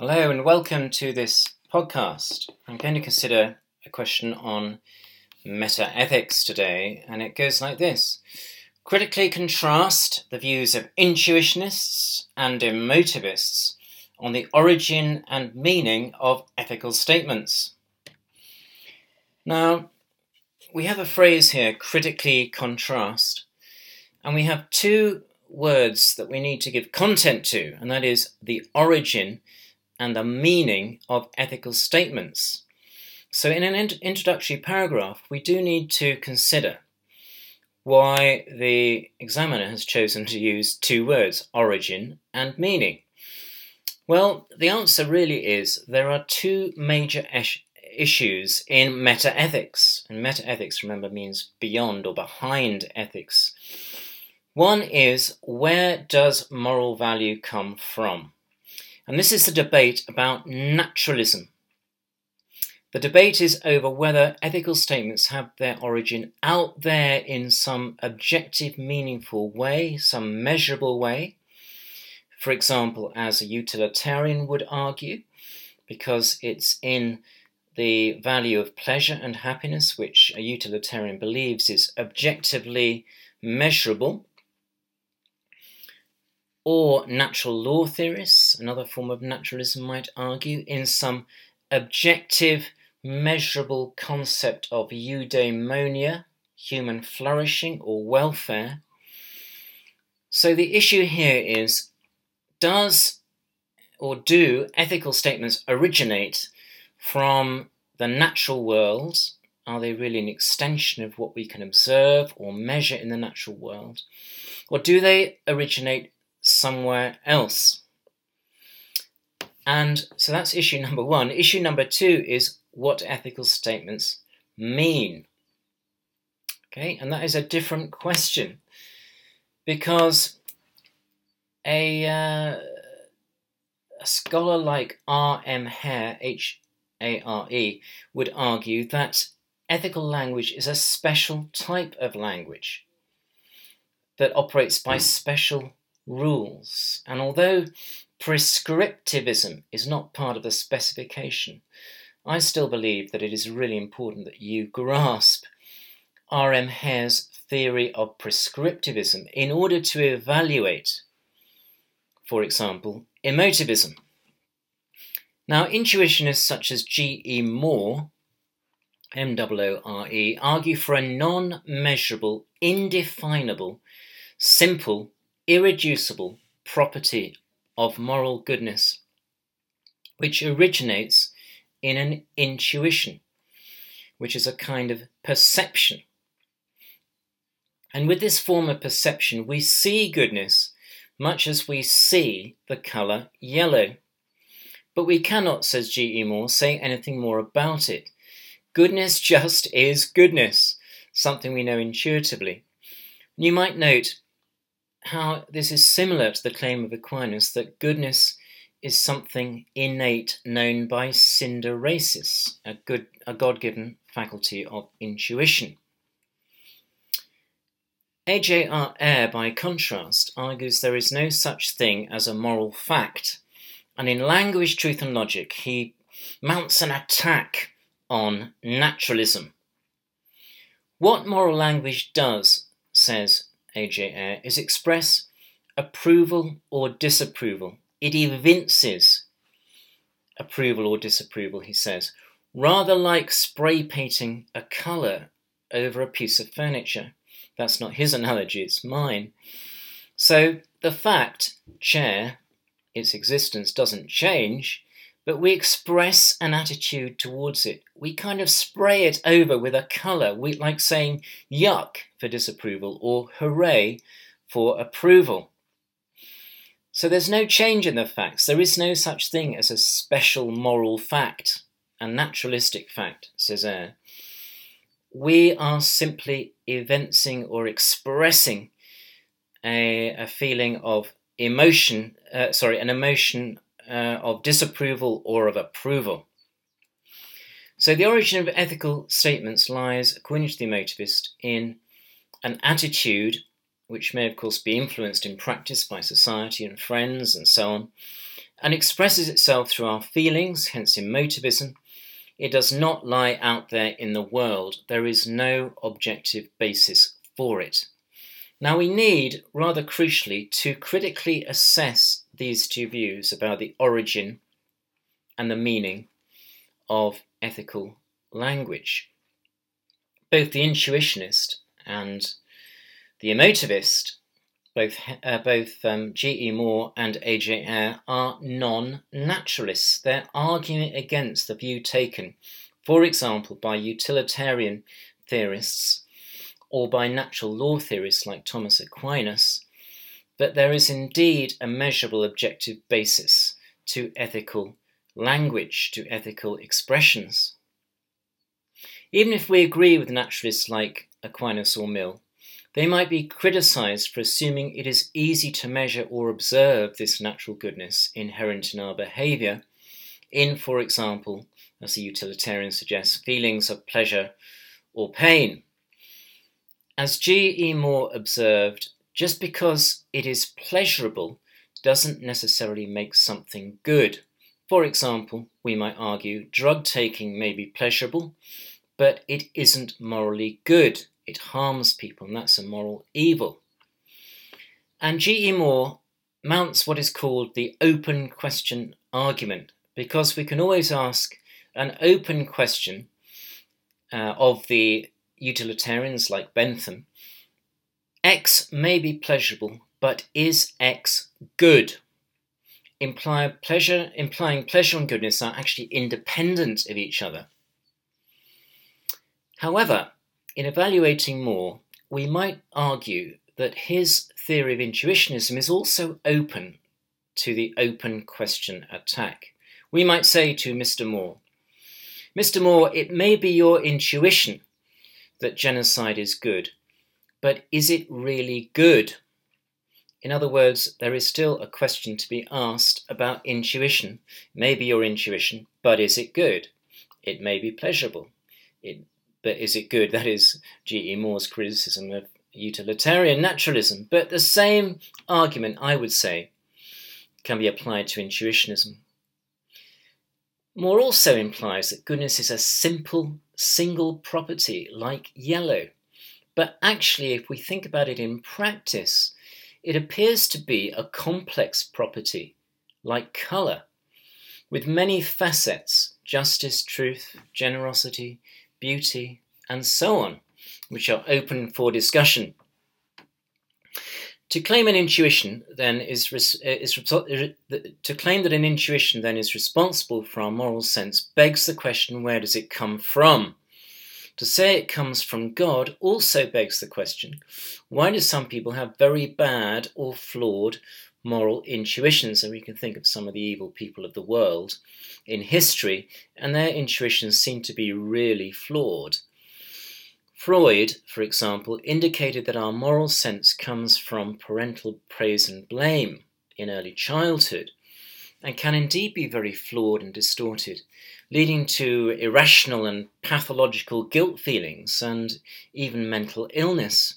Hello and welcome to this podcast. I'm going to consider a question on meta ethics today, and it goes like this Critically contrast the views of intuitionists and emotivists on the origin and meaning of ethical statements. Now, we have a phrase here, critically contrast, and we have two words that we need to give content to, and that is the origin and the meaning of ethical statements. So, in an introductory paragraph, we do need to consider why the examiner has chosen to use two words, origin and meaning. Well, the answer really is there are two major issues in metaethics. And metaethics, remember, means beyond or behind ethics. One is where does moral value come from? And this is the debate about naturalism. The debate is over whether ethical statements have their origin out there in some objective, meaningful way, some measurable way. For example, as a utilitarian would argue, because it's in the value of pleasure and happiness, which a utilitarian believes is objectively measurable or natural law theorists, another form of naturalism might argue, in some objective, measurable concept of eudaimonia, human flourishing or welfare. So the issue here is does or do ethical statements originate from the natural world? Are they really an extension of what we can observe or measure in the natural world? Or do they originate somewhere else. And so that's issue number one. Issue number two is what ethical statements mean. Okay, and that is a different question because a, uh, a scholar like R.M. Hare, H A R E, would argue that ethical language is a special type of language that operates by special rules. And although prescriptivism is not part of the specification, I still believe that it is really important that you grasp R.M. Hare's theory of prescriptivism in order to evaluate, for example, emotivism. Now, intuitionists such as G.E. Moore, M O O R E, argue for a non measurable, indefinable, simple, irreducible property of moral goodness, which originates in an intuition, which is a kind of perception. And with this form of perception, we see goodness much as we see the colour yellow. But we cannot, says G.E. Moore, say anything more about it. Goodness just is goodness, something we know intuitively. You might note how this is similar to the claim of Aquinas that goodness is something innate known by synderesis, a, a God-given faculty of intuition. A.J.R. Ayer, by contrast, argues there is no such thing as a moral fact, and in Language, Truth and Logic, he mounts an attack on naturalism. What moral language does, says AJ Ayer, uh, is express approval or disapproval. It evinces approval or disapproval, he says, rather like spray painting a colour over a piece of furniture. That's not his analogy, it's mine. So the fact, chair, its existence doesn't change, but we express an attitude towards it. We kind of spray it over with a colour, we, like saying yuck for disapproval or hooray for approval. So there's no change in the facts. There is no such thing as a special moral fact, a naturalistic fact, says Ayer. We are simply evincing or expressing a, a feeling of emotion, uh, sorry, an emotion uh, of disapproval or of approval. So the origin of ethical statements lies, according to the emotivist, in an attitude which may, of course, be influenced in practice by society and friends and so on, and expresses itself through our feelings, hence emotivism. It does not lie out there in the world. There is no objective basis for it. Now, we need, rather crucially, to critically assess these two views about the origin and the meaning of ethical language. Both the intuitionist and the emotivist, both, uh, both um, G.E. Moore and A.J. Ayer, are non naturalists. They're arguing against the view taken, for example, by utilitarian theorists or by natural law theorists like Thomas Aquinas, that there is indeed a measurable objective basis to ethical language, to ethical expressions. Even if we agree with naturalists like Aquinas or Mill, they might be criticized for assuming it is easy to measure or observe this natural goodness inherent in our behavior in, for example, as the utilitarian suggests, feelings of pleasure or pain. As G. E. Moore observed, just because it is pleasurable doesn't necessarily make something good. For example, we might argue drug taking may be pleasurable, but it isn't morally good. It harms people, and that's a moral evil. And G.E. Moore mounts what is called the open question argument, because we can always ask an open question uh, of the utilitarians like Bentham X may be pleasurable, but is X good? Imply pleasure, implying pleasure and goodness are actually independent of each other. However, in evaluating Moore, we might argue that his theory of intuitionism is also open to the open question attack. We might say to Mr. Moore, Mr. Moore, it may be your intuition that genocide is good, but is it really good? In other words, there is still a question to be asked about intuition. Maybe your intuition, but is it good? It may be pleasurable. It but is it good? That is G.E. Moore's criticism of utilitarian naturalism. But the same argument, I would say, can be applied to intuitionism. Moore also implies that goodness is a simple, single property like yellow. But actually, if we think about it in practice, it appears to be a complex property like colour, with many facets justice, truth, generosity, beauty, and so on, which are open for discussion. To claim an intuition then is, uh, is uh, to claim that an intuition then is responsible for our moral sense begs the question where does it come from? To say it comes from God also begs the question why do some people have very bad or flawed moral intuitions? And we can think of some of the evil people of the world in history, and their intuitions seem to be really flawed. Freud, for example, indicated that our moral sense comes from parental praise and blame in early childhood and can indeed be very flawed and distorted, leading to irrational and pathological guilt feelings and even mental illness.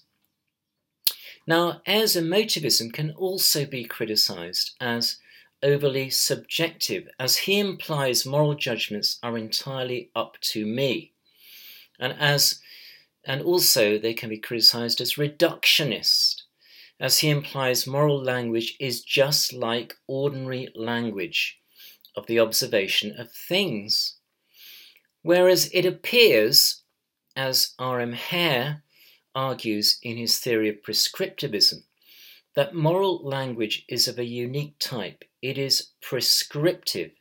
Now, Ayer's emotivism can also be criticized as overly subjective, as he implies moral judgments are entirely up to me, and as and also they can be criticized as reductionist, as he implies moral language is just like ordinary language of the observation of things. Whereas it appears, as R.M. Hare argues in his theory of prescriptivism, that moral language is of a unique type. It is prescriptive.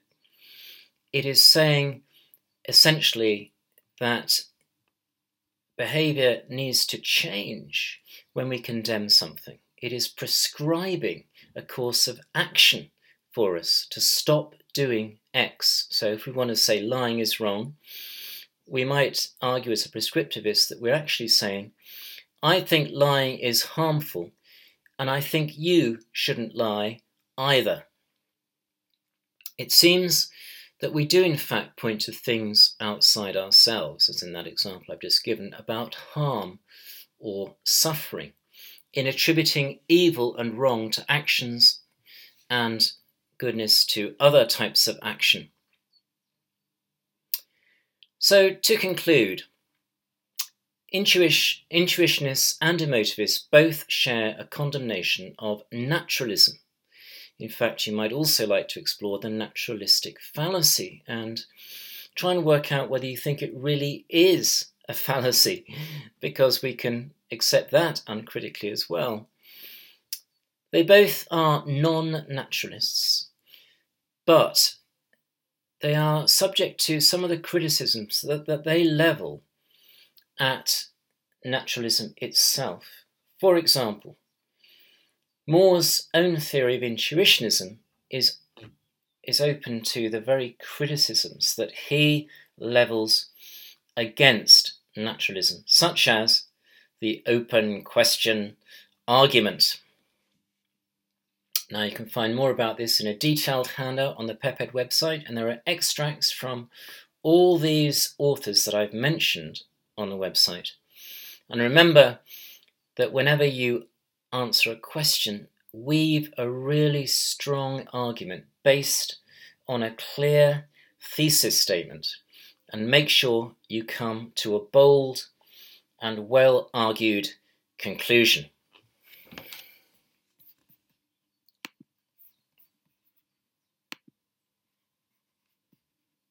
It is saying essentially that behavior needs to change when we condemn something. It is prescribing a course of action for us to stop doing X. So if we want to say lying is wrong, we might argue as a prescriptivist that we're actually saying, I think lying is harmful, and I think you shouldn't lie either. It seems that we do in fact point to things outside ourselves, as in that example I've just given, about harm or suffering, in attributing evil and wrong to actions and goodness to other types of action. So, to conclude, intuitionists and emotivists both share a condemnation of naturalism. In fact, you might also like to explore the naturalistic fallacy and try and work out whether you think it really is a fallacy, because we can accept that uncritically as well. They both are non naturalists, but they are subject to some of the criticisms that, that they level at naturalism itself. For example, Moore's own theory of intuitionism is, is open to the very criticisms that he levels against naturalism, such as the open question argument. Now, you can find more about this in a detailed handout on the PEPED website, and there are extracts from all these authors that I've mentioned on the website. And remember that whenever you answer a question, weave a really strong argument based on a clear thesis statement and make sure you come to a bold and well argued conclusion.